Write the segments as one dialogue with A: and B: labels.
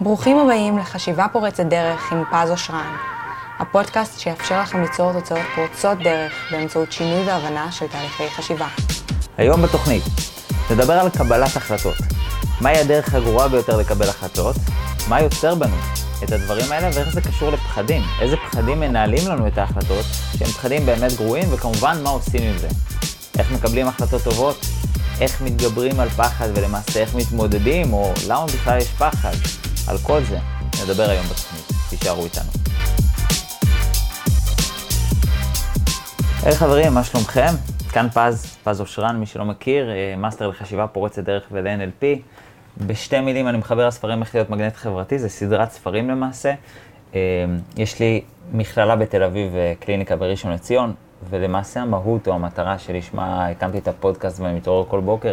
A: ברוכים הבאים לחשיבה פורצת דרך עם פז אושרן, הפודקאסט שיאפשר לכם ליצור תוצאות פורצות דרך באמצעות שינוי והבנה של תהליכי חשיבה.
B: היום בתוכנית נדבר על קבלת החלטות. מהי הדרך הגרועה ביותר לקבל החלטות? מה יוצר בנו את הדברים האלה ואיך זה קשור לפחדים? איזה פחדים מנהלים לנו את ההחלטות שהם פחדים באמת גרועים וכמובן מה עושים עם זה? איך מקבלים החלטות טובות? איך מתגברים על פחד ולמעשה איך מתמודדים או למה בכלל יש פחד? על כל זה נדבר היום בתוכנית. תישארו איתנו. היי חברים, מה שלומכם? כאן פז, פז אושרן, מי שלא מכיר, אה, מאסטר לחשיבה פורצת דרך ול-NLP. בשתי מילים אני מחבר הספרים איך להיות מגנט חברתי, זה סדרת ספרים למעשה. אה, יש לי מכללה בתל אביב וקליניקה בראשון לציון, ולמעשה המהות או המטרה שלשמה הקמתי את הפודקאסט ואני מתעורר כל בוקר,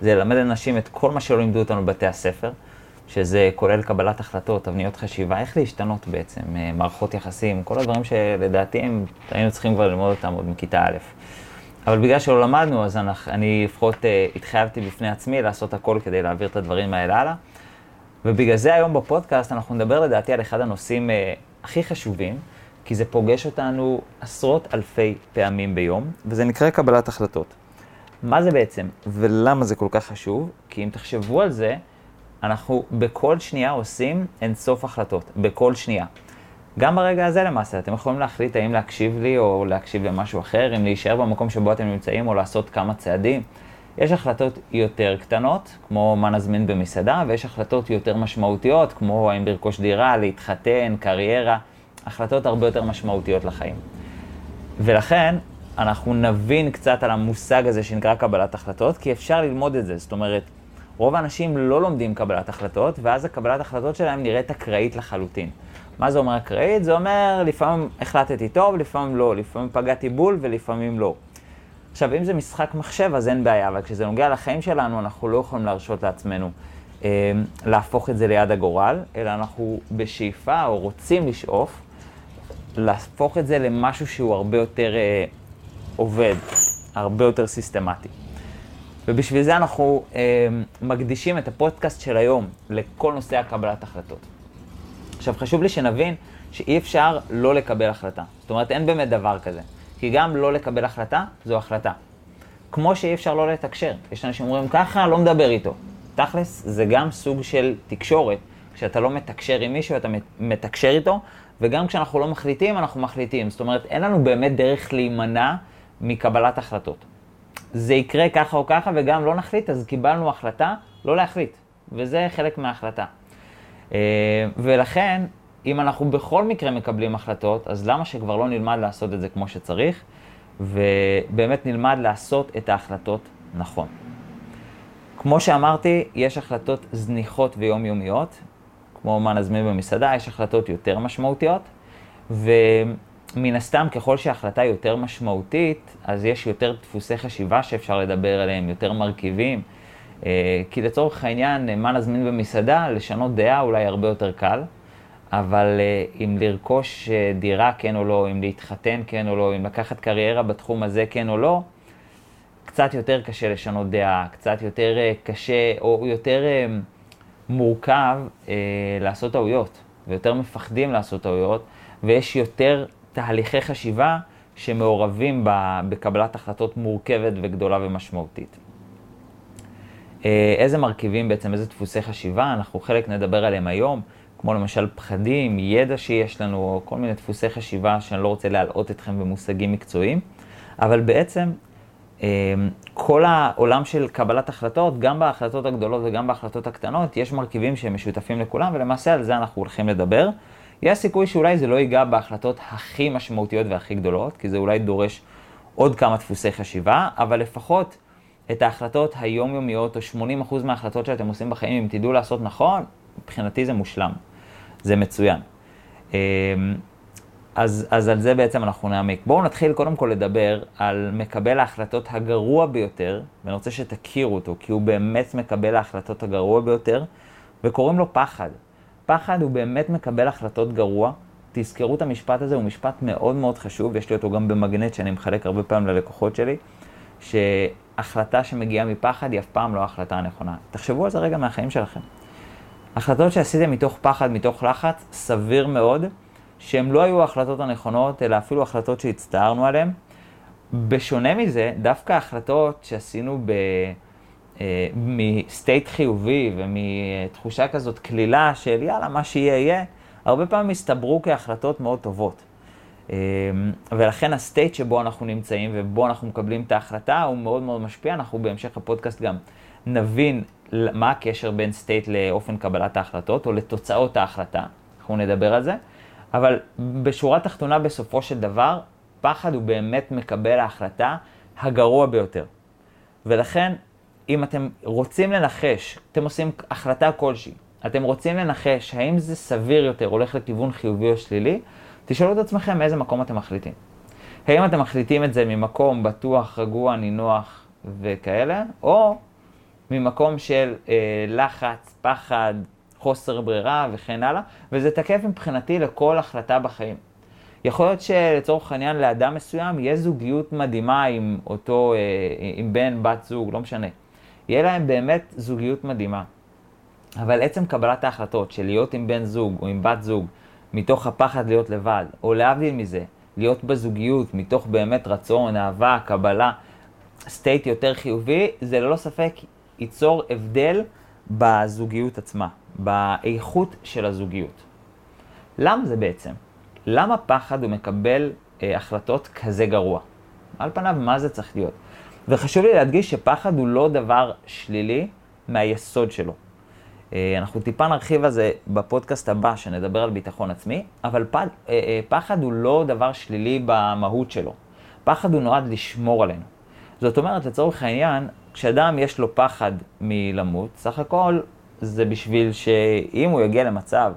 B: זה ללמד אנשים את כל מה שלא לימדו אותנו בבתי הספר. שזה כולל קבלת החלטות, תבניות חשיבה, איך להשתנות בעצם, אה, מערכות יחסים, כל הדברים שלדעתי הם, היינו צריכים כבר ללמוד אותם עוד מכיתה א'. אבל בגלל שלא למדנו, אז אני לפחות uh, התחייבתי בפני עצמי לעשות הכל כדי להעביר את הדברים האלה הלאה. ובגלל זה היום בפודקאסט אנחנו נדבר לדעתי על אחד הנושאים uh, הכי חשובים, כי זה פוגש אותנו עשרות אלפי פעמים ביום, וזה נקרא קבלת החלטות. מה זה בעצם, ולמה זה כל כך חשוב? כי אם תחשבו על זה, אנחנו בכל שנייה עושים אינסוף החלטות, בכל שנייה. גם ברגע הזה למעשה, אתם יכולים להחליט האם להקשיב לי או להקשיב למשהו אחר, אם להישאר במקום שבו אתם נמצאים או לעשות כמה צעדים. יש החלטות יותר קטנות, כמו מה נזמין במסעדה, ויש החלטות יותר משמעותיות, כמו האם לרכוש דירה, להתחתן, קריירה, החלטות הרבה יותר משמעותיות לחיים. ולכן, אנחנו נבין קצת על המושג הזה שנקרא קבלת החלטות, כי אפשר ללמוד את זה. זאת אומרת, רוב האנשים לא לומדים קבלת החלטות, ואז הקבלת החלטות שלהם נראית אקראית לחלוטין. מה זה אומר אקראית? זה אומר לפעמים החלטתי טוב, לפעמים לא, לפעמים פגעתי בול ולפעמים לא. עכשיו, אם זה משחק מחשב, אז אין בעיה, אבל כשזה נוגע לחיים שלנו, אנחנו לא יכולים להרשות לעצמנו אה, להפוך את זה ליד הגורל, אלא אנחנו בשאיפה, או רוצים לשאוף, להפוך את זה למשהו שהוא הרבה יותר אה, עובד, הרבה יותר סיסטמטי. ובשביל זה אנחנו אה, מקדישים את הפודקאסט של היום לכל נושא הקבלת החלטות. עכשיו, חשוב לי שנבין שאי אפשר לא לקבל החלטה. זאת אומרת, אין באמת דבר כזה. כי גם לא לקבל החלטה, זו החלטה. כמו שאי אפשר לא לתקשר. יש אנשים שאומרים, ככה, לא מדבר איתו. תכלס, זה גם סוג של תקשורת. כשאתה לא מתקשר עם מישהו, אתה מתקשר איתו, וגם כשאנחנו לא מחליטים, אנחנו מחליטים. זאת אומרת, אין לנו באמת דרך להימנע מקבלת החלטות. זה יקרה ככה או ככה, וגם לא נחליט, אז קיבלנו החלטה לא להחליט, וזה חלק מההחלטה. אה, ולכן, אם אנחנו בכל מקרה מקבלים החלטות, אז למה שכבר לא נלמד לעשות את זה כמו שצריך, ובאמת נלמד לעשות את ההחלטות נכון. כמו שאמרתי, יש החלטות זניחות ויומיומיות, כמו מה נזמין במסעדה, יש החלטות יותר משמעותיות, ו... מן הסתם, ככל שההחלטה יותר משמעותית, אז יש יותר דפוסי חשיבה שאפשר לדבר עליהם, יותר מרכיבים. אה, כי לצורך העניין, מה נזמין במסעדה, לשנות דעה אולי הרבה יותר קל, אבל אה, אם לרכוש אה, דירה כן או לא, אם להתחתן כן או לא, אם לקחת קריירה בתחום הזה כן או לא, קצת יותר קשה לשנות דעה, קצת יותר קשה או יותר מורכב לעשות טעויות, ויותר מפחדים לעשות טעויות, ויש יותר תהליכי חשיבה שמעורבים בקבלת החלטות מורכבת וגדולה ומשמעותית. אה, איזה מרכיבים בעצם, איזה דפוסי חשיבה, אנחנו חלק נדבר עליהם היום, כמו למשל פחדים, ידע שיש לנו, כל מיני דפוסי חשיבה שאני לא רוצה להלאות אתכם במושגים מקצועיים, אבל בעצם אה, כל העולם של קבלת החלטות, גם בהחלטות הגדולות וגם בהחלטות הקטנות, יש מרכיבים שהם משותפים לכולם, ולמעשה על זה אנחנו הולכים לדבר. יש סיכוי שאולי זה לא ייגע בהחלטות הכי משמעותיות והכי גדולות, כי זה אולי דורש עוד כמה דפוסי חשיבה, אבל לפחות את ההחלטות היומיומיות, או 80% מההחלטות שאתם עושים בחיים, אם תדעו לעשות נכון, מבחינתי זה מושלם. זה מצוין. אמ, אז, אז על זה בעצם אנחנו נעמיק. בואו נתחיל קודם כל לדבר על מקבל ההחלטות הגרוע ביותר, ואני רוצה שתכירו אותו, כי הוא באמת מקבל ההחלטות הגרוע ביותר, וקוראים לו פחד. פחד הוא באמת מקבל החלטות גרוע. תזכרו את המשפט הזה, הוא משפט מאוד מאוד חשוב, יש לי אותו גם במגנט שאני מחלק הרבה פעמים ללקוחות שלי, שהחלטה שמגיעה מפחד היא אף פעם לא ההחלטה הנכונה. תחשבו על זה רגע מהחיים שלכם. החלטות שעשיתם מתוך פחד, מתוך לחץ, סביר מאוד שהן לא היו ההחלטות הנכונות, אלא אפילו החלטות שהצטערנו עליהן. בשונה מזה, דווקא ההחלטות שעשינו ב... אה, מסטייט חיובי ומתחושה כזאת קלילה של יאללה, מה שיהיה יהיה, הרבה פעמים הסתברו כהחלטות מאוד טובות. אה, ולכן הסטייט שבו אנחנו נמצאים ובו אנחנו מקבלים את ההחלטה הוא מאוד מאוד משפיע. אנחנו בהמשך הפודקאסט גם נבין מה הקשר בין סטייט לאופן קבלת ההחלטות או לתוצאות ההחלטה. אנחנו נדבר על זה. אבל בשורה תחתונה, בסופו של דבר, פחד הוא באמת מקבל ההחלטה הגרוע ביותר. ולכן, אם אתם רוצים לנחש, אתם עושים החלטה כלשהי, אתם רוצים לנחש האם זה סביר יותר, הולך לכיוון חיובי או שלילי, תשאלו את עצמכם מאיזה מקום אתם מחליטים. האם אתם מחליטים את זה ממקום בטוח, רגוע, נינוח וכאלה, או ממקום של אה, לחץ, פחד, חוסר ברירה וכן הלאה, וזה תקף מבחינתי לכל החלטה בחיים. יכול להיות שלצורך העניין לאדם מסוים יהיה זוגיות מדהימה עם אותו, אה, עם בן, בת זוג, לא משנה. יהיה להם באמת זוגיות מדהימה. אבל עצם קבלת ההחלטות של להיות עם בן זוג או עם בת זוג, מתוך הפחד להיות לבד, או להבדיל מזה, להיות בזוגיות מתוך באמת רצון, אהבה, קבלה, סטייט יותר חיובי, זה ללא ספק ייצור הבדל בזוגיות עצמה, באיכות של הזוגיות. למה זה בעצם? למה פחד הוא מקבל אה, החלטות כזה גרוע? על פניו, מה זה צריך להיות? וחשוב לי להדגיש שפחד הוא לא דבר שלילי מהיסוד שלו. אה, אנחנו טיפה נרחיב על זה בפודקאסט הבא, שנדבר על ביטחון עצמי, אבל פד, אה, אה, פחד הוא לא דבר שלילי במהות שלו. פחד הוא נועד לשמור עלינו. זאת אומרת, לצורך העניין, כשאדם יש לו פחד מלמות, סך הכל זה בשביל שאם הוא יגיע למצב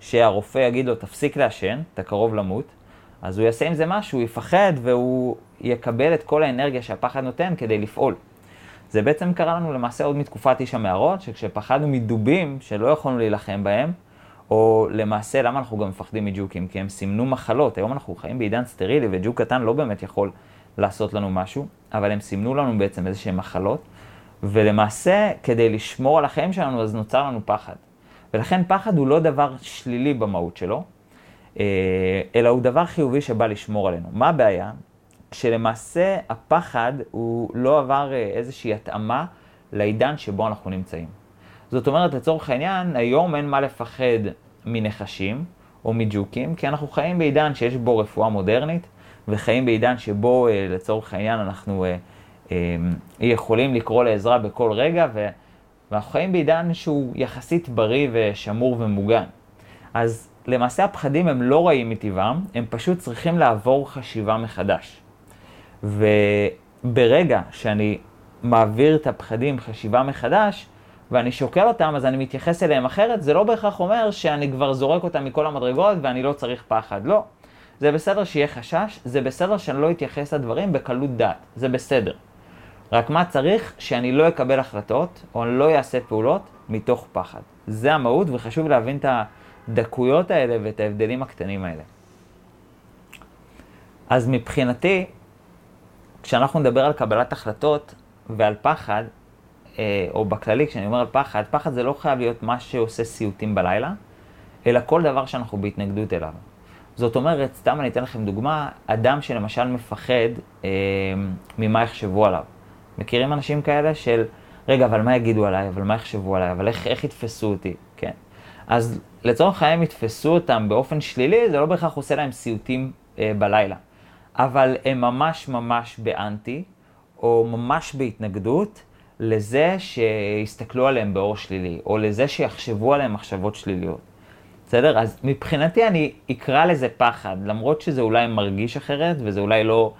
B: שהרופא יגיד לו, תפסיק לעשן, אתה קרוב למות, אז הוא יעשה עם זה משהו, הוא יפחד והוא יקבל את כל האנרגיה שהפחד נותן כדי לפעול. זה בעצם קרה לנו למעשה עוד מתקופת איש המערות, שכשפחדנו מדובים שלא יכולנו להילחם בהם, או למעשה, למה אנחנו גם מפחדים מג'וקים? כי הם סימנו מחלות. היום אנחנו חיים בעידן סטרילי, וג'וק קטן לא באמת יכול לעשות לנו משהו, אבל הם סימנו לנו בעצם איזה שהן מחלות, ולמעשה, כדי לשמור על החיים שלנו, אז נוצר לנו פחד. ולכן פחד הוא לא דבר שלילי במהות שלו, אלא הוא דבר חיובי שבא לשמור עלינו. מה הבעיה? שלמעשה הפחד הוא לא עבר אה, איזושהי התאמה לעידן שבו אנחנו נמצאים. זאת אומרת, לצורך העניין, היום אין מה לפחד מנחשים או מג'וקים, כי אנחנו חיים בעידן שיש בו רפואה מודרנית, וחיים בעידן שבו, אה, לצורך העניין, אנחנו יכולים לקרוא לעזרה בכל רגע, ואנחנו חיים בעידן שהוא יחסית בריא ושמור ומוגן. אז למעשה הפחדים הם לא רעים מטבעם, הם פשוט צריכים לעבור חשיבה מחדש. וברגע שאני מעביר את הפחדים חשיבה מחדש, ואני שוקל אותם, אז אני מתייחס אליהם אחרת, זה לא בהכרח אומר שאני כבר זורק אותם מכל המדרגות ואני לא צריך פחד. לא. זה בסדר שיהיה חשש, זה בסדר שאני לא אתייחס לדברים בקלות דעת, זה בסדר. רק מה צריך? שאני לא אקבל החלטות, או אני לא אעשה פעולות מתוך פחד. זה המהות, וחשוב להבין את הדקויות האלה ואת ההבדלים הקטנים האלה. אז מבחינתי, כשאנחנו נדבר על קבלת החלטות ועל פחד, אה, או בכללי, כשאני אומר על פחד, פחד זה לא חייב להיות מה שעושה סיוטים בלילה, אלא כל דבר שאנחנו בהתנגדות אליו. זאת אומרת, סתם אני אתן לכם דוגמה, אדם שלמשל מפחד אה, ממה יחשבו עליו. מכירים אנשים כאלה של, רגע, אבל מה יגידו עליי, אבל מה יחשבו עליי, אבל איך, איך יתפסו אותי, כן. אז לצורך העניין יתפסו אותם באופן שלילי, זה לא בהכרח עושה להם סיוטים אה, בלילה. אבל הם ממש ממש באנטי, או ממש בהתנגדות, לזה שיסתכלו עליהם באור שלילי, או לזה שיחשבו עליהם מחשבות שליליות. בסדר? אז מבחינתי אני אקרא לזה פחד, למרות שזה אולי מרגיש אחרת, וזה אולי לא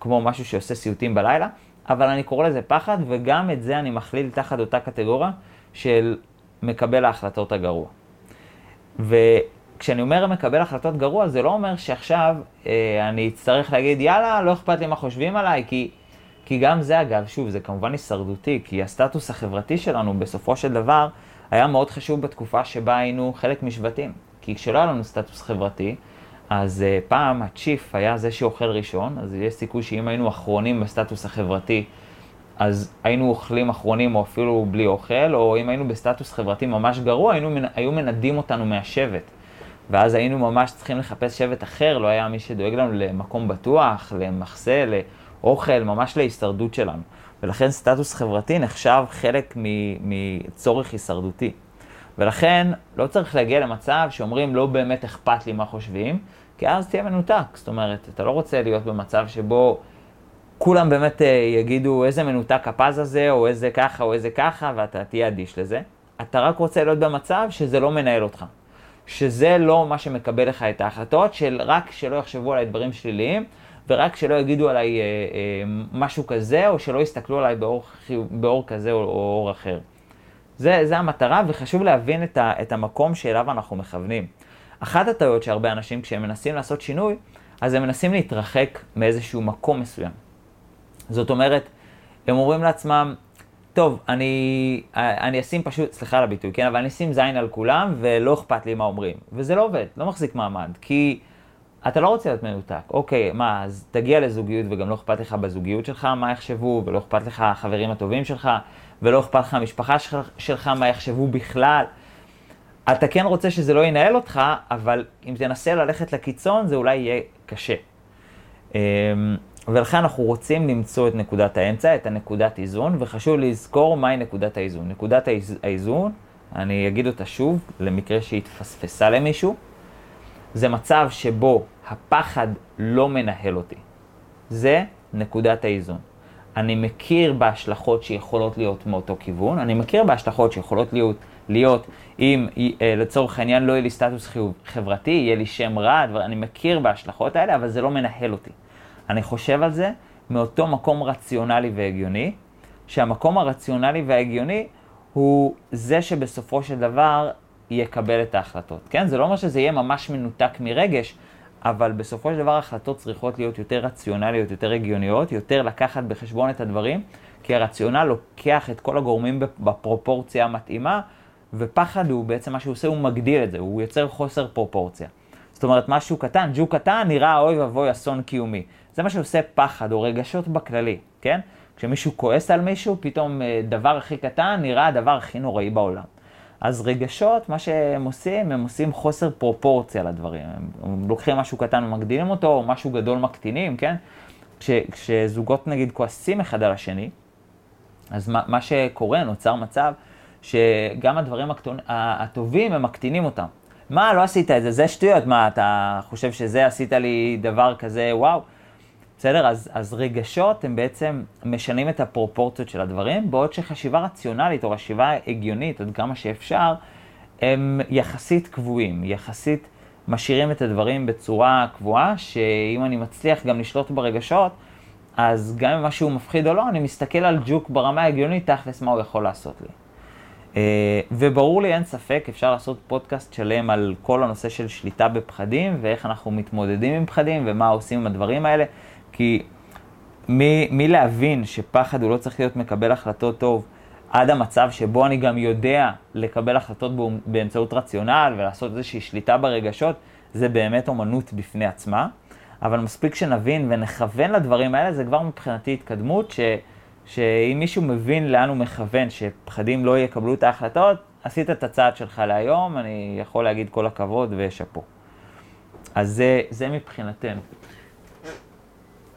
B: כמו משהו שעושה סיוטים בלילה, אבל אני קורא לזה פחד, וגם את זה אני מכליל תחת אותה קטגוריה של מקבל ההחלטות הגרוע. וכשאני אומר מקבל החלטות גרוע, זה לא אומר שעכשיו אה, אני אצטרך להגיד, יאללה, לא אכפת לי מה חושבים עליי, כי, כי גם זה, אגב, שוב, זה כמובן הישרדותי, כי הסטטוס החברתי שלנו, בסופו של דבר, היה מאוד חשוב בתקופה שבה היינו חלק משבטים. כי כשלא היה לנו סטטוס חברתי, אז uh, פעם הצ'יף היה זה שאוכל ראשון, אז יש סיכוי שאם היינו אחרונים בסטטוס החברתי, אז היינו אוכלים אחרונים או אפילו בלי אוכל, או אם היינו בסטטוס חברתי ממש גרוע, היינו, היו מנדים אותנו מהשבט. ואז היינו ממש צריכים לחפש שבט אחר, לא היה מי שדואג לנו למקום בטוח, למחסה, לאוכל, ממש להישרדות שלנו. ולכן סטטוס חברתי נחשב חלק מצורך הישרדותי. ולכן לא צריך להגיע למצב שאומרים לא באמת אכפת לי מה חושבים, כי אז תהיה מנותק. זאת אומרת, אתה לא רוצה להיות במצב שבו כולם באמת אה, יגידו איזה מנותק הפז הזה, או איזה ככה, או איזה ככה, ואתה תהיה אדיש לזה. אתה רק רוצה להיות במצב שזה לא מנהל אותך. שזה לא מה שמקבל לך את ההחלטות, של רק שלא יחשבו עליי דברים שליליים, ורק שלא יגידו עליי אה, אה, משהו כזה, או שלא יסתכלו עליי באור, באור כזה או, או אור אחר. זה, זה המטרה, וחשוב להבין את, ה, את המקום שאליו אנחנו מכוונים. אחת הטעויות שהרבה אנשים, כשהם מנסים לעשות שינוי, אז הם מנסים להתרחק מאיזשהו מקום מסוים. זאת אומרת, הם אומרים לעצמם, טוב, אני, אני אשים פשוט, סליחה על הביטוי, כן, אבל אני אשים זין על כולם ולא אכפת לי מה אומרים. וזה לא עובד, לא מחזיק מעמד, כי אתה לא רוצה להיות מנותק. אוקיי, מה, אז תגיע לזוגיות וגם לא אכפת לך בזוגיות שלך מה יחשבו, ולא אכפת לך החברים הטובים שלך, ולא אכפת לך המשפחה שלך מה יחשבו בכלל. אתה כן רוצה שזה לא ינהל אותך, אבל אם תנסה ללכת לקיצון, זה אולי יהיה קשה. ולכן אנחנו רוצים למצוא את נקודת האמצע, את הנקודת איזון, וחשוב לזכור מהי נקודת האיזון. נקודת האיזון, אני אגיד אותה שוב, למקרה שהתפספסה למישהו, זה מצב שבו הפחד לא מנהל אותי. זה נקודת האיזון. אני מכיר בהשלכות שיכולות להיות מאותו כיוון, אני מכיר בהשלכות שיכולות להיות, להיות אם אה, לצורך העניין לא יהיה לי סטטוס חברתי, יהיה לי שם רע, אני מכיר בהשלכות האלה, אבל זה לא מנהל אותי. אני חושב על זה מאותו מקום רציונלי והגיוני, שהמקום הרציונלי וההגיוני הוא זה שבסופו של דבר יקבל את ההחלטות. כן? זה לא אומר שזה יהיה ממש מנותק מרגש, אבל בסופו של דבר ההחלטות צריכות להיות יותר רציונליות, יותר הגיוניות, יותר לקחת בחשבון את הדברים, כי הרציונל לוקח את כל הגורמים בפרופורציה המתאימה, ופחד הוא בעצם מה שהוא עושה, הוא מגדיל את זה, הוא יוצר חוסר פרופורציה. זאת אומרת, משהו קטן, ג'ו קטן נראה אוי ואבוי אסון קיומי. זה מה שעושה פחד או רגשות בכללי, כן? כשמישהו כועס על מישהו, פתאום אה, דבר הכי קטן נראה הדבר הכי נוראי בעולם. אז רגשות, מה שהם עושים, הם עושים חוסר פרופורציה לדברים. הם לוקחים משהו קטן ומגדילים אותו, או משהו גדול מקטינים, כן? כש, כשזוגות נגיד כועסים אחד על השני, אז מה, מה שקורה, נוצר מצב שגם הדברים הקטונ... הטובים, הם מקטינים אותם. מה, לא עשית את זה, זה שטויות, מה, אתה חושב שזה עשית לי דבר כזה, וואו. בסדר? אז, אז רגשות הם בעצם משנים את הפרופורציות של הדברים, בעוד שחשיבה רציונלית או חשיבה הגיונית, עד כמה שאפשר, הם יחסית קבועים, יחסית משאירים את הדברים בצורה קבועה, שאם אני מצליח גם לשלוט ברגשות, אז גם אם משהו מפחיד או לא, אני מסתכל על ג'וק ברמה ההגיונית, תכלס מה הוא יכול לעשות לי. אה, וברור לי, אין ספק, אפשר לעשות פודקאסט שלם על כל הנושא של שליטה בפחדים, ואיך אנחנו מתמודדים עם פחדים, ומה עושים עם הדברים האלה. כי מלהבין שפחד הוא לא צריך להיות מקבל החלטות טוב, עד המצב שבו אני גם יודע לקבל החלטות באמצעות רציונל ולעשות איזושהי שליטה ברגשות, זה באמת אומנות בפני עצמה. אבל מספיק שנבין ונכוון לדברים האלה, זה כבר מבחינתי התקדמות, ש, שאם מישהו מבין לאן הוא מכוון, שפחדים לא יקבלו את ההחלטות, עשית את הצעד שלך להיום, אני יכול להגיד כל הכבוד ושאפו. אז זה, זה מבחינתנו.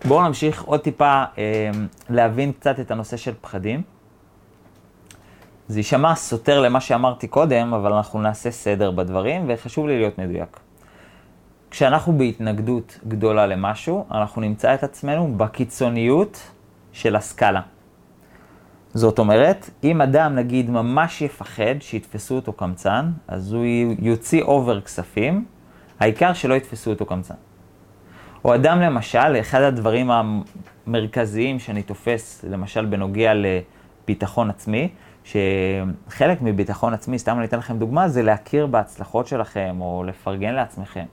B: בואו נמשיך עוד טיפה אה, להבין קצת את הנושא של פחדים. זה יישמע סותר למה שאמרתי קודם, אבל אנחנו נעשה סדר בדברים, וחשוב לי להיות מדויק. כשאנחנו בהתנגדות גדולה למשהו, אנחנו נמצא את עצמנו בקיצוניות של הסקאלה. זאת אומרת, אם אדם נגיד ממש יפחד שיתפסו אותו קמצן, אז הוא יוציא אובר כספים, העיקר שלא יתפסו אותו קמצן. או אדם למשל, אחד הדברים המרכזיים שאני תופס, למשל בנוגע לביטחון עצמי, שחלק מביטחון עצמי, סתם אני אתן לכם דוגמה, זה להכיר בהצלחות שלכם, או לפרגן לעצמכם.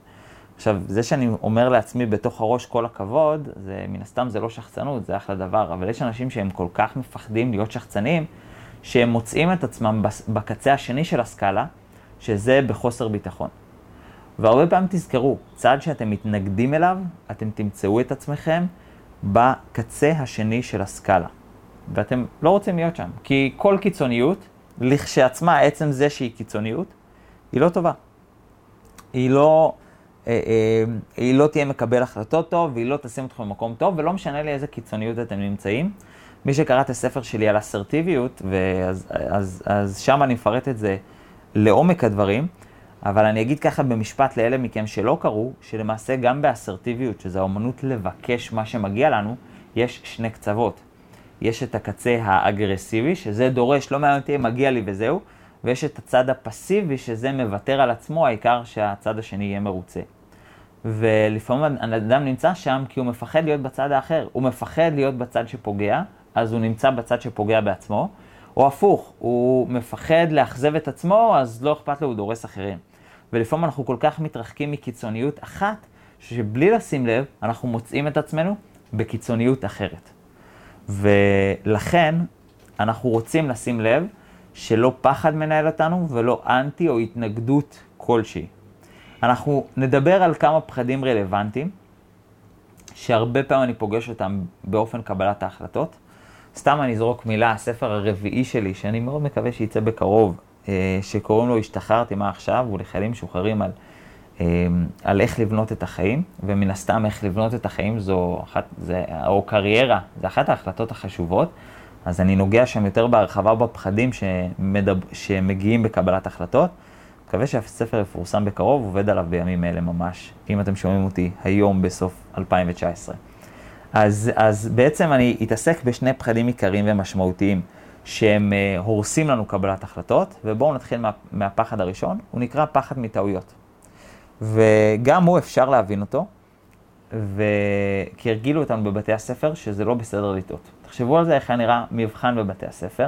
B: עכשיו, זה שאני אומר לעצמי בתוך הראש כל הכבוד, זה מן הסתם זה לא שחצנות, זה אחלה דבר, אבל יש אנשים שהם כל כך מפחדים להיות שחצנים, שהם מוצאים את עצמם בקצה השני של הסקאלה, שזה בחוסר ביטחון. והרבה פעמים תזכרו, צעד שאתם מתנגדים אליו, אתם תמצאו את עצמכם בקצה השני של הסקאלה. ואתם לא רוצים להיות שם. כי כל קיצוניות, לכשעצמה, עצם זה שהיא קיצוניות, היא לא טובה. היא לא, היא לא תהיה מקבל החלטות טוב, והיא לא תשים אתכם במקום טוב, ולא משנה לי איזה קיצוניות אתם נמצאים. מי שקרא את הספר שלי על אסרטיביות, אז, אז, אז שם אני מפרט את זה לעומק הדברים, אבל אני אגיד ככה במשפט לאלה מכם שלא קראו, שלמעשה גם באסרטיביות, שזו האומנות לבקש מה שמגיע לנו, יש שני קצוות. יש את הקצה האגרסיבי, שזה דורש, לא מעניין אותי, מגיע לי וזהו, ויש את הצד הפסיבי, שזה מוותר על עצמו, העיקר שהצד השני יהיה מרוצה. ולפעמים האדם נמצא שם כי הוא מפחד להיות בצד האחר, הוא מפחד להיות בצד שפוגע, אז הוא נמצא בצד שפוגע בעצמו, או הפוך, הוא מפחד לאכזב את עצמו, אז לא אכפת לו, הוא דורס אחרים. ולפעמים אנחנו כל כך מתרחקים מקיצוניות אחת, שבלי לשים לב, אנחנו מוצאים את עצמנו בקיצוניות אחרת. ולכן, אנחנו רוצים לשים לב שלא פחד מנהל אותנו ולא אנטי או התנגדות כלשהי. אנחנו נדבר על כמה פחדים רלוונטיים, שהרבה פעמים אני פוגש אותם באופן קבלת ההחלטות. סתם אני אזרוק מילה, הספר הרביעי שלי, שאני מאוד מקווה שייצא בקרוב, אה, שקוראים לו השתחררתי מה עכשיו, הוא לחיילים משוחררים על, אה, על איך לבנות את החיים, ומן הסתם איך לבנות את החיים זו אחת, זה, או קריירה, זה אחת ההחלטות החשובות. אז אני נוגע שם יותר בהרחבה בפחדים שמדב... שמגיעים בקבלת החלטות. מקווה שהספר יפורסם בקרוב, עובד עליו בימים אלה ממש, אם אתם שומעים אותי היום בסוף 2019. אז, אז בעצם אני אתעסק בשני פחדים עיקריים ומשמעותיים שהם uh, הורסים לנו קבלת החלטות, ובואו נתחיל מה, מהפחד הראשון, הוא נקרא פחד מטעויות. וגם הוא אפשר להבין אותו, ו... כי הרגילו אותנו בבתי הספר שזה לא בסדר לטעות. תחשבו על זה, איך היה נראה מבחן בבתי הספר.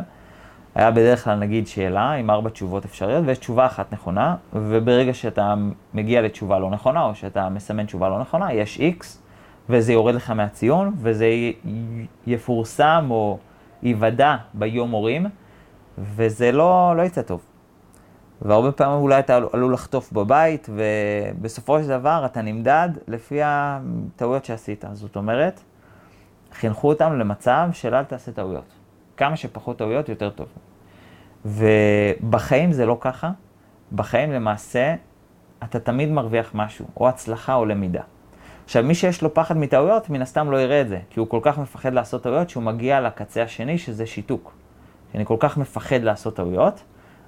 B: היה בדרך כלל נגיד שאלה עם ארבע תשובות אפשריות, ויש תשובה אחת נכונה, וברגע שאתה מגיע לתשובה לא נכונה, או שאתה מסמן תשובה לא נכונה, יש X, וזה יורד לך מהציון, וזה יפורסם או ייוודע ביום הורים, וזה לא, לא יצא טוב. והרבה פעמים אולי אתה עלול לחטוף בבית, ובסופו של דבר אתה נמדד לפי הטעויות שעשית. זאת אומרת, חינכו אותם למצב של אל תעשה טעויות. כמה שפחות טעויות, יותר טוב. ובחיים זה לא ככה. בחיים למעשה, אתה תמיד מרוויח משהו, או הצלחה או למידה. עכשיו, מי שיש לו פחד מטעויות, מן הסתם לא יראה את זה, כי הוא כל כך מפחד לעשות טעויות, שהוא מגיע לקצה השני, שזה שיתוק. אני כל כך מפחד לעשות טעויות,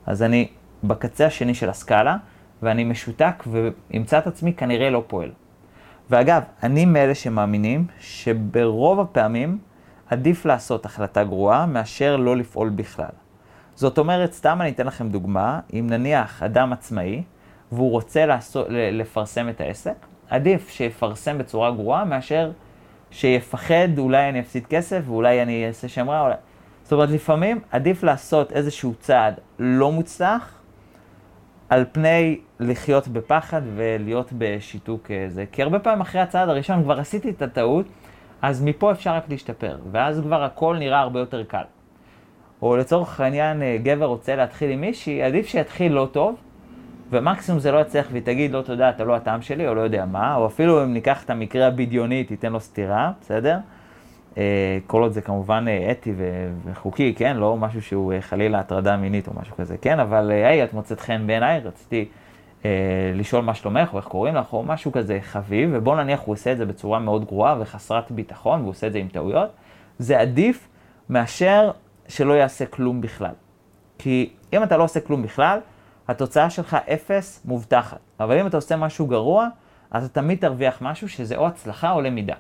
B: אז אני בקצה השני של הסקאלה, ואני משותק ואמצא את עצמי כנראה לא פועל. ואגב, אני מאלה שמאמינים שברוב הפעמים עדיף לעשות החלטה גרועה מאשר לא לפעול בכלל. זאת אומרת, סתם אני אתן לכם דוגמה, אם נניח אדם עצמאי והוא רוצה לעשות, לפרסם את העסק, עדיף שיפרסם בצורה גרועה מאשר שיפחד, אולי אני אפסיד כסף ואולי אני אעשה שם רע. אולי... זאת אומרת, לפעמים עדיף לעשות איזשהו צעד לא מוצלח על פני לחיות בפחד ולהיות בשיתוק אה, זה. כי הרבה פעמים אחרי הצעד הראשון כבר עשיתי את הטעות, אז מפה אפשר רק להשתפר, ואז כבר הכל נראה הרבה יותר קל. או לצורך העניין, אה, גבר רוצה להתחיל עם מישהי, עדיף שיתחיל לא טוב, ומקסימום זה לא יצליח והיא תגיד, לא תודה, אתה לא הטעם שלי, או לא יודע מה, או אפילו אם ניקח את המקרה הבדיוני, תיתן לו סטירה, בסדר? אה, כל עוד זה כמובן אה, אתי וחוקי, כן? לא משהו שהוא אה, חלילה הטרדה מינית או משהו כזה, כן? אבל היי, את מוצאת חן בעיניי, רציתי אה, לשאול מה שלומך, או איך קוראים לך, או משהו כזה חביב, ובוא נניח הוא עושה את זה בצורה מאוד גרועה וחסרת ביטחון, והוא עושה את זה עם טעויות, זה עדיף מאשר שלא יעשה כלום בכלל. כי אם אתה לא עושה כלום בכלל, התוצאה שלך אפס מובטחת. אבל אם אתה עושה משהו גרוע, אז אתה תמיד תרוויח משהו שזה או הצלחה או למידה.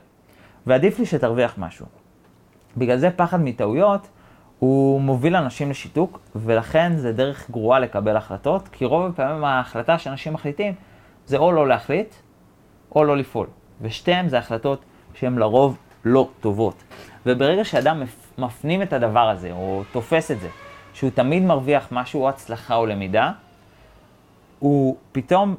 B: ועדיף לי שתרוויח משהו. בגלל זה פחד מטעויות הוא מוביל אנשים לשיתוק, ולכן זה דרך גרועה לקבל החלטות, כי רוב הפעמים ההחלטה שאנשים מחליטים זה או לא להחליט, או לא לפעול. ושתיהן זה החלטות שהן לרוב לא טובות. וברגע שאדם מפנים את הדבר הזה, או תופס את זה, שהוא תמיד מרוויח משהו, או הצלחה או למידה, הוא פתאום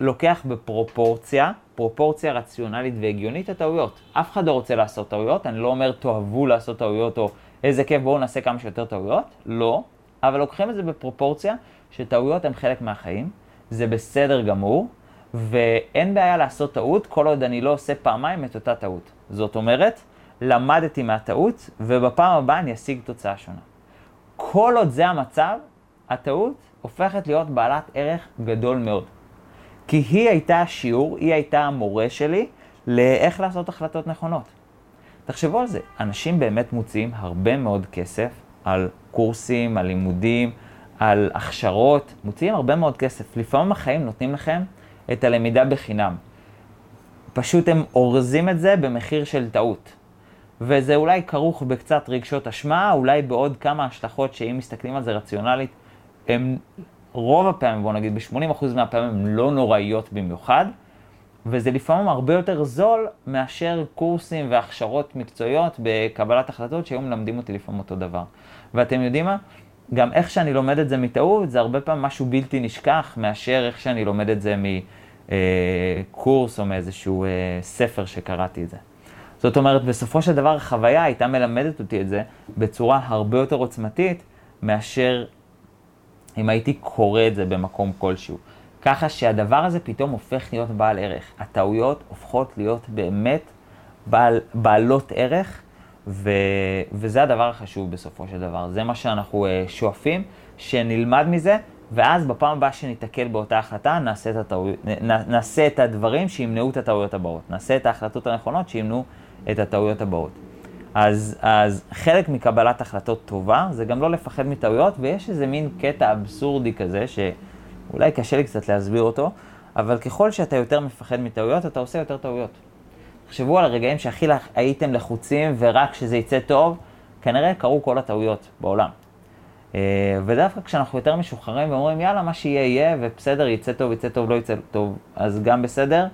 B: לוקח בפרופורציה, פרופורציה רציונלית והגיונית הטעויות. אף אחד לא רוצה לעשות טעויות, אני לא אומר תאהבו לעשות טעויות או איזה כיף בואו נעשה כמה שיותר טעויות, לא, אבל לוקחים את זה בפרופורציה שטעויות הן חלק מהחיים, זה בסדר גמור, ואין בעיה לעשות טעות כל עוד אני לא עושה פעמיים את אותה טעות. זאת אומרת, למדתי מהטעות, ובפעם הבאה אני אשיג תוצאה שונה. כל עוד זה המצב, הטעות הופכת להיות בעלת ערך גדול מאוד. כי היא הייתה השיעור, היא הייתה המורה שלי לאיך לעשות החלטות נכונות. תחשבו על זה, אנשים באמת מוציאים הרבה מאוד כסף על קורסים, על לימודים, על הכשרות, מוציאים הרבה מאוד כסף. לפעמים החיים נותנים לכם את הלמידה בחינם. פשוט הם אורזים את זה במחיר של טעות. וזה אולי כרוך בקצת רגשות אשמה, אולי בעוד כמה השלכות שאם מסתכלים על זה רציונלית, הם רוב הפעמים, בואו נגיד ב-80% מהפעמים, הם לא נוראיות במיוחד, וזה לפעמים הרבה יותר זול מאשר קורסים והכשרות מקצועיות בקבלת החלטות שהיו מלמדים אותי לפעמים אותו דבר. ואתם יודעים מה? גם איך שאני לומד את זה מטעות, זה הרבה פעמים משהו בלתי נשכח מאשר איך שאני לומד את זה מקורס או מאיזשהו אה, ספר שקראתי את זה. זאת אומרת, בסופו של דבר החוויה הייתה מלמדת אותי את זה בצורה הרבה יותר עוצמתית מאשר אם הייתי קורא את זה במקום כלשהו. ככה שהדבר הזה פתאום הופך להיות בעל ערך. הטעויות הופכות להיות באמת בעל, בעלות ערך, ו, וזה הדבר החשוב בסופו של דבר. זה מה שאנחנו uh, שואפים, שנלמד מזה, ואז בפעם הבאה שניתקל באותה החלטה, נעשה את, הטעו... נ, נעשה את הדברים שימנעו את הטעויות הבאות. נעשה את ההחלטות הנכונות שימנעו את הטעויות הבאות. אז, אז חלק מקבלת החלטות טובה זה גם לא לפחד מטעויות, ויש איזה מין קטע אבסורדי כזה, שאולי קשה לי קצת להסביר אותו, אבל ככל שאתה יותר מפחד מטעויות, אתה עושה יותר טעויות. תחשבו על הרגעים שהכי הייתם לחוצים ורק כשזה יצא טוב, כנראה קרו כל הטעויות בעולם. אה, ודווקא כשאנחנו יותר משוחררים ואומרים, יאללה, מה שיהיה יהיה, ובסדר, יצא טוב, יצא טוב, לא יצא טוב, אז גם בסדר,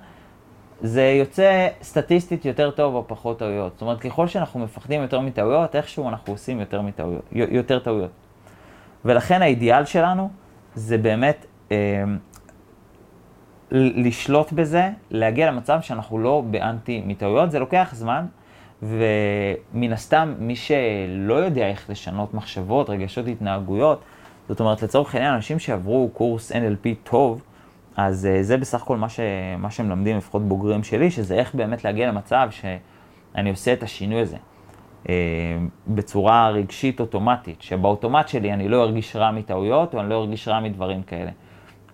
B: זה יוצא סטטיסטית יותר טוב או פחות טעויות. זאת אומרת, ככל שאנחנו מפחדים יותר מטעויות, איכשהו אנחנו עושים יותר, מטעויות, יותר טעויות. ולכן האידיאל שלנו זה באמת אה, לשלוט בזה, להגיע למצב שאנחנו לא באנטי מטעויות. זה לוקח זמן, ומן הסתם, מי שלא יודע איך לשנות מחשבות, רגשות, התנהגויות, זאת אומרת, לצורך העניין, אנשים שעברו קורס NLP טוב, אז uh, זה בסך הכל מה, ש, מה שמלמדים, לפחות בוגרים שלי, שזה איך באמת להגיע למצב שאני עושה את השינוי הזה. uh, בצורה רגשית אוטומטית, שבאוטומט שלי אני לא ארגיש רע מטעויות, או אני לא ארגיש רע מדברים כאלה.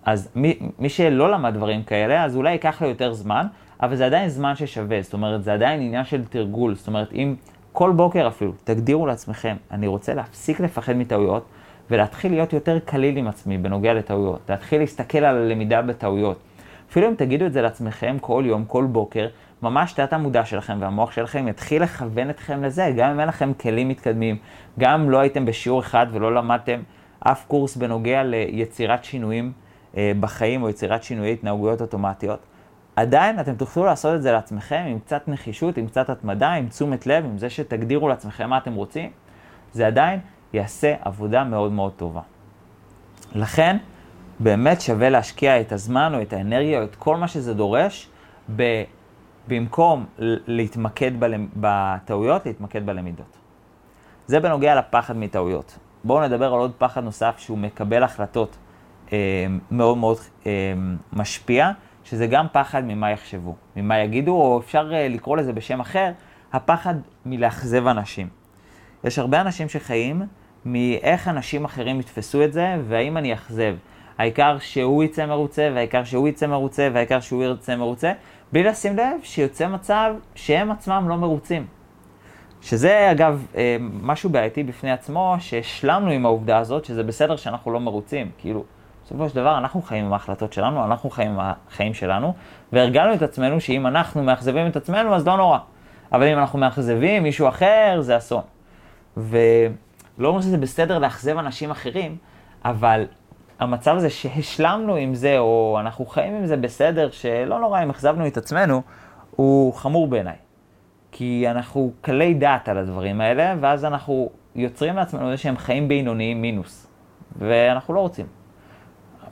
B: אז מי, מי שלא למד דברים כאלה, אז אולי ייקח לו יותר זמן, אבל זה עדיין זמן ששווה, זאת אומרת, זה עדיין עניין של תרגול, זאת אומרת, אם כל בוקר אפילו, תגדירו לעצמכם, אני רוצה להפסיק לפחד מטעויות, ולהתחיל להיות יותר קליל עם עצמי בנוגע לטעויות, להתחיל להסתכל על הלמידה בטעויות. אפילו אם תגידו את זה לעצמכם כל יום, כל בוקר, ממש תת המודע שלכם והמוח שלכם יתחיל לכוון אתכם לזה, גם אם אין לכם כלים מתקדמים, גם אם לא הייתם בשיעור אחד ולא למדתם אף קורס בנוגע ליצירת שינויים אה, בחיים או יצירת שינויי התנהגויות אוטומטיות. עדיין אתם תוכלו לעשות את זה לעצמכם עם קצת נחישות, עם קצת התמדה, עם תשומת לב, עם זה שתגדירו לעצמכם מה אתם רוצים. זה עדיין יעשה עבודה מאוד מאוד טובה. לכן, באמת שווה להשקיע את הזמן או את האנרגיה או את כל מה שזה דורש, ב, במקום להתמקד בטעויות, להתמקד בלמידות. זה בנוגע לפחד מטעויות. בואו נדבר על עוד פחד נוסף שהוא מקבל החלטות אה, מאוד מאוד אה, משפיע, שזה גם פחד ממה יחשבו, ממה יגידו, או אפשר אה, לקרוא לזה בשם אחר, הפחד מלאכזב אנשים. יש הרבה אנשים שחיים מאיך אנשים אחרים יתפסו את זה, והאם אני אכזב. העיקר שהוא יצא מרוצה, והעיקר שהוא יצא מרוצה, והעיקר שהוא יצא מרוצה, בלי לשים לב שיוצא מצב שהם עצמם לא מרוצים. שזה אגב אה, משהו בעייתי בפני עצמו, שהשלמנו עם העובדה הזאת, שזה בסדר שאנחנו לא מרוצים. כאילו, בסופו של דבר אנחנו חיים עם ההחלטות שלנו, אנחנו חיים עם החיים שלנו, והרגלנו את עצמנו שאם אנחנו מאכזבים את עצמנו אז לא נורא. אבל אם אנחנו מאכזבים מישהו אחר, זה אסון. ולא אומר שזה בסדר לאכזב אנשים אחרים, אבל המצב הזה שהשלמנו עם זה, או אנחנו חיים עם זה בסדר, שלא נורא אם אכזבנו את עצמנו, הוא חמור בעיניי. כי אנחנו קלי דעת על הדברים האלה, ואז אנחנו יוצרים לעצמנו איזה שהם חיים בינוניים מינוס. ואנחנו לא רוצים.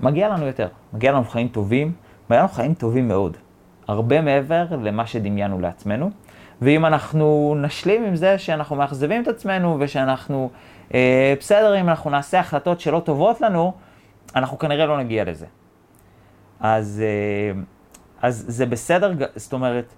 B: מגיע לנו יותר. מגיע לנו חיים טובים, מגיע לנו חיים טובים מאוד. הרבה מעבר למה שדמיינו לעצמנו. ואם אנחנו נשלים עם זה שאנחנו מאכזבים את עצמנו ושאנחנו אה, בסדר, אם אנחנו נעשה החלטות שלא טובות לנו, אנחנו כנראה לא נגיע לזה. אז, אה, אז זה בסדר, זאת אומרת,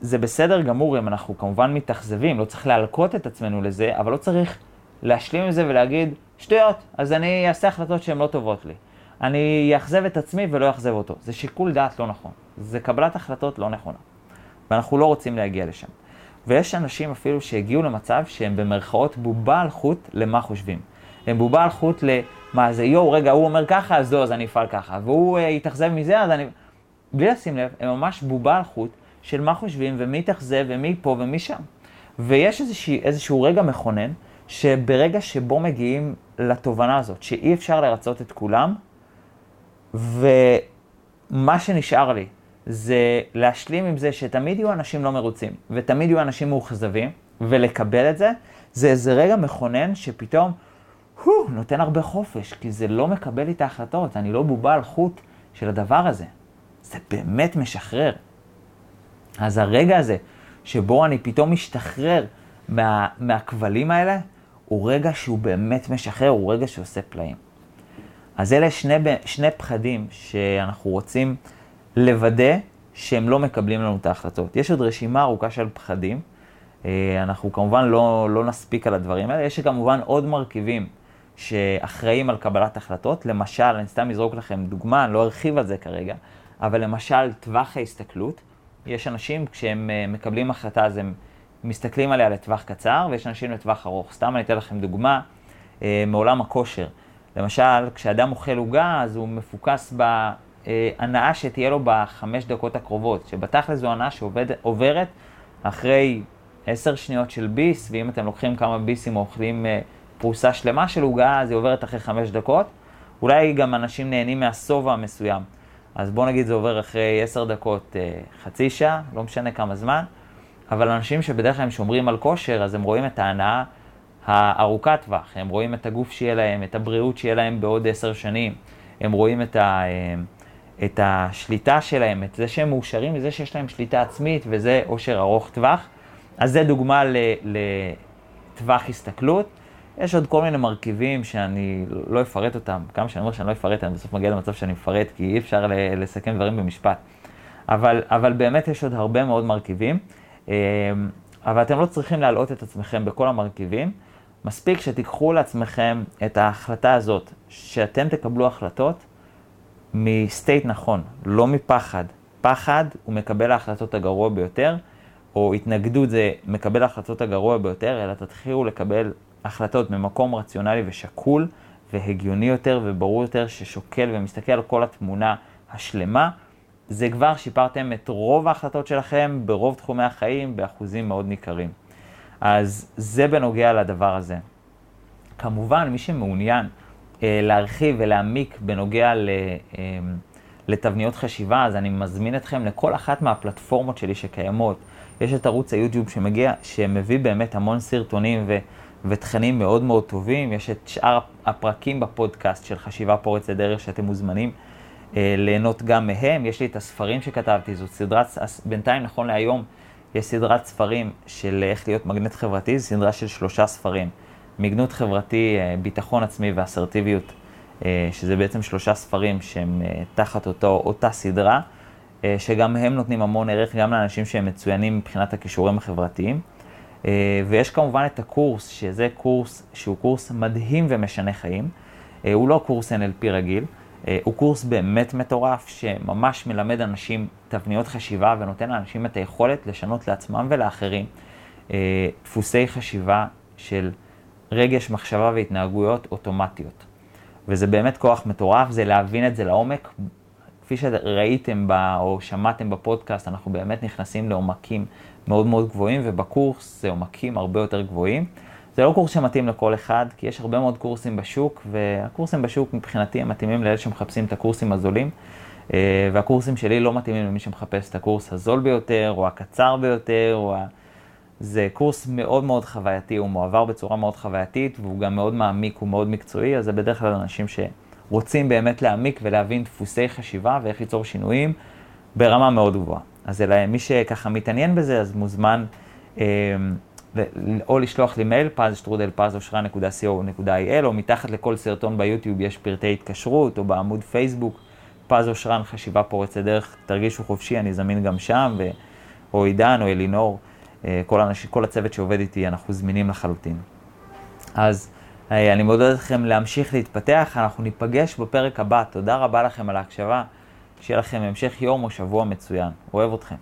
B: זה בסדר גמור אם אנחנו כמובן מתאכזבים, לא צריך להלקות את עצמנו לזה, אבל לא צריך להשלים עם זה ולהגיד, שטויות, אז אני אעשה החלטות שהן לא טובות לי. אני אאכזב את עצמי ולא אאכזב אותו. זה שיקול דעת לא נכון. זה קבלת החלטות לא נכונה. ואנחנו לא רוצים להגיע לשם. ויש אנשים אפילו שהגיעו למצב שהם במרכאות בובה על חוט למה חושבים. הם בובה על חוט למה זה, יואו, רגע, הוא אומר ככה, אז לא, אז אני אפעל ככה. והוא uh, יתאכזב מזה, אז אני... בלי לשים לב, הם ממש בובה על חוט של מה חושבים ומי יתאכזב ומי פה ומי שם. ויש איזשה, איזשהו רגע מכונן, שברגע שבו מגיעים לתובנה הזאת, שאי אפשר לרצות את כולם, ומה שנשאר לי זה להשלים עם זה שתמיד יהיו אנשים לא מרוצים, ותמיד יהיו אנשים מאוכזבים, ולקבל את זה, זה איזה רגע מכונן שפתאום, הו, נותן הרבה חופש, כי זה לא מקבל לי את ההחלטות, אני לא בובה על חוט של הדבר הזה. זה באמת משחרר. אז הרגע הזה, שבו אני פתאום משתחרר מה, מהכבלים האלה, הוא רגע שהוא באמת משחרר, הוא רגע שעושה פלאים. אז אלה שני, שני פחדים שאנחנו רוצים לוודא שהם לא מקבלים לנו את ההחלטות. יש עוד רשימה ארוכה של פחדים. אה, אנחנו כמובן לא, לא נספיק על הדברים האלה. יש כמובן עוד מרכיבים שאחראים על קבלת החלטות. למשל, אני סתם אזרוק לכם דוגמה, אני לא ארחיב על זה כרגע, אבל למשל, טווח ההסתכלות. יש אנשים, כשהם אה, מקבלים החלטה, אז הם מסתכלים עליה לטווח קצר, ויש אנשים לטווח ארוך. סתם אני אתן לכם דוגמה אה, מעולם הכושר. למשל, כשאדם אוכל עוגה, אז הוא מפוקס בהנאה שתהיה לו בחמש דקות הקרובות, שבתכל'ס זו הנאה שעוברת אחרי עשר שניות של ביס, ואם אתם לוקחים כמה ביסים או אוכלים אה, פרוסה שלמה של עוגה, אז היא עוברת אחרי חמש דקות. אולי גם אנשים נהנים מהשובע המסוים. אז בואו נגיד זה עובר אחרי עשר דקות, אה, חצי שעה, לא משנה כמה זמן. אבל אנשים שבדרך כלל הם שומרים על כושר, אז הם רואים את ההנאה הארוכת טווח, הם רואים את הגוף שיהיה להם, את הבריאות שיהיה להם בעוד עשר שנים, הם רואים את, ה, את השליטה שלהם, את זה שהם מאושרים מזה שיש להם שליטה עצמית, וזה עושר ארוך טווח. אז זה דוגמה לטווח הסתכלות. יש עוד כל מיני מרכיבים שאני לא אפרט אותם, כמה שאני אומר שאני לא אפרט, אני בסוף מגיע למצב שאני אפרט, כי אי אפשר לסכם דברים במשפט. אבל, אבל באמת יש עוד הרבה מאוד מרכיבים. אמ, אבל אתם לא צריכים להלאות את עצמכם בכל המרכיבים. מספיק שתיקחו לעצמכם את ההחלטה הזאת, שאתם תקבלו החלטות מסטייט נכון, לא מפחד. פחד הוא מקבל ההחלטות הגרוע ביותר, או התנגדות זה מקבל ההחלטות הגרוע ביותר, אלא תתחילו לקבל החלטות ממקום רציונלי ושקול והגיוני יותר וברור יותר, ששוקל ומסתכל על כל התמונה השלמה, זה כבר שיפרתם את רוב ההחלטות שלכם ברוב תחומי החיים באחוזים מאוד ניכרים. אז זה בנוגע לדבר הזה. כמובן, מי שמעוניין להרחיב ולהעמיק בנוגע ל, אה, לתבניות חשיבה, אז אני מזמין אתכם לכל אחת מהפלטפורמות שלי שקיימות. יש את ערוץ היוטיוב שמגיע, שמביא באמת המון סרטונים ו, ותכנים מאוד מאוד טובים. יש את שאר הפרקים בפודקאסט של חשיבה פורץ לדרך שאתם מוזמנים אה, ליהנות גם מהם. יש לי את הספרים שכתבתי, זאת סדרת, בינתיים, נכון להיום, יש סדרת ספרים של איך להיות מגנט חברתי, זו סדרה של שלושה ספרים. מגנות חברתי, אה, ביטחון עצמי ואסרטיביות, אה, שזה בעצם שלושה ספרים שהם תחת אותו, אותה סדרה, שגם הם נותנים המון ערך גם לאנשים שהם מצוינים מבחינת הכישורים החברתיים. ויש כמובן את הקורס, שזה קורס שהוא קורס מדהים ומשנה חיים. הוא לא קורס NLP רגיל, אה, הוא קורס באמת מטורף, שממש מלמד אנשים תבניות חשיבה ונותן לאנשים את היכולת לשנות לעצמם ולאחרים אה, דפוסי חשיבה של רגש, מחשבה והתנהגויות אוטומטיות. וזה באמת כוח מטורף, זה להבין את זה לעומק. כפי שראיתם ב, או שמעתם בפודקאסט, אנחנו באמת נכנסים לעומקים מאוד מאוד גבוהים, ובקורס זה עומקים הרבה יותר גבוהים. זה לא קורס שמתאים לכל אחד, כי יש הרבה מאוד קורסים בשוק, והקורסים בשוק מבחינתי הם מתאימים לאלה שמחפשים את הקורסים הזולים, אה, והקורסים שלי לא מתאימים למי שמחפש את הקורס הזול ביותר, או הקצר ביותר, או ה... זה קורס מאוד מאוד חווייתי, הוא מועבר בצורה מאוד חווייתית, והוא גם מאוד מעמיק, הוא מאוד מקצועי, אז זה בדרך כלל אנשים שרוצים באמת להעמיק ולהבין דפוסי חשיבה ואיך ליצור שינויים ברמה מאוד גבוהה. אז אלא מי שככה מתעניין בזה, אז מוזמן... אה, או לשלוח לי מייל, פז פז אושרן.co.il, או מתחת לכל סרטון ביוטיוב יש פרטי התקשרות, או בעמוד פייסבוק, פז אושרן חשיבה פורצת דרך, תרגישו חופשי, אני זמין גם שם, או עידן, או אלינור, כל, אנש, כל הצוות שעובד איתי, אנחנו זמינים לחלוטין. אז אני מעודד אתכם להמשיך להתפתח, אנחנו ניפגש בפרק הבא. תודה רבה לכם על ההקשבה, שיהיה לכם המשך יום או שבוע מצוין. אוהב אתכם.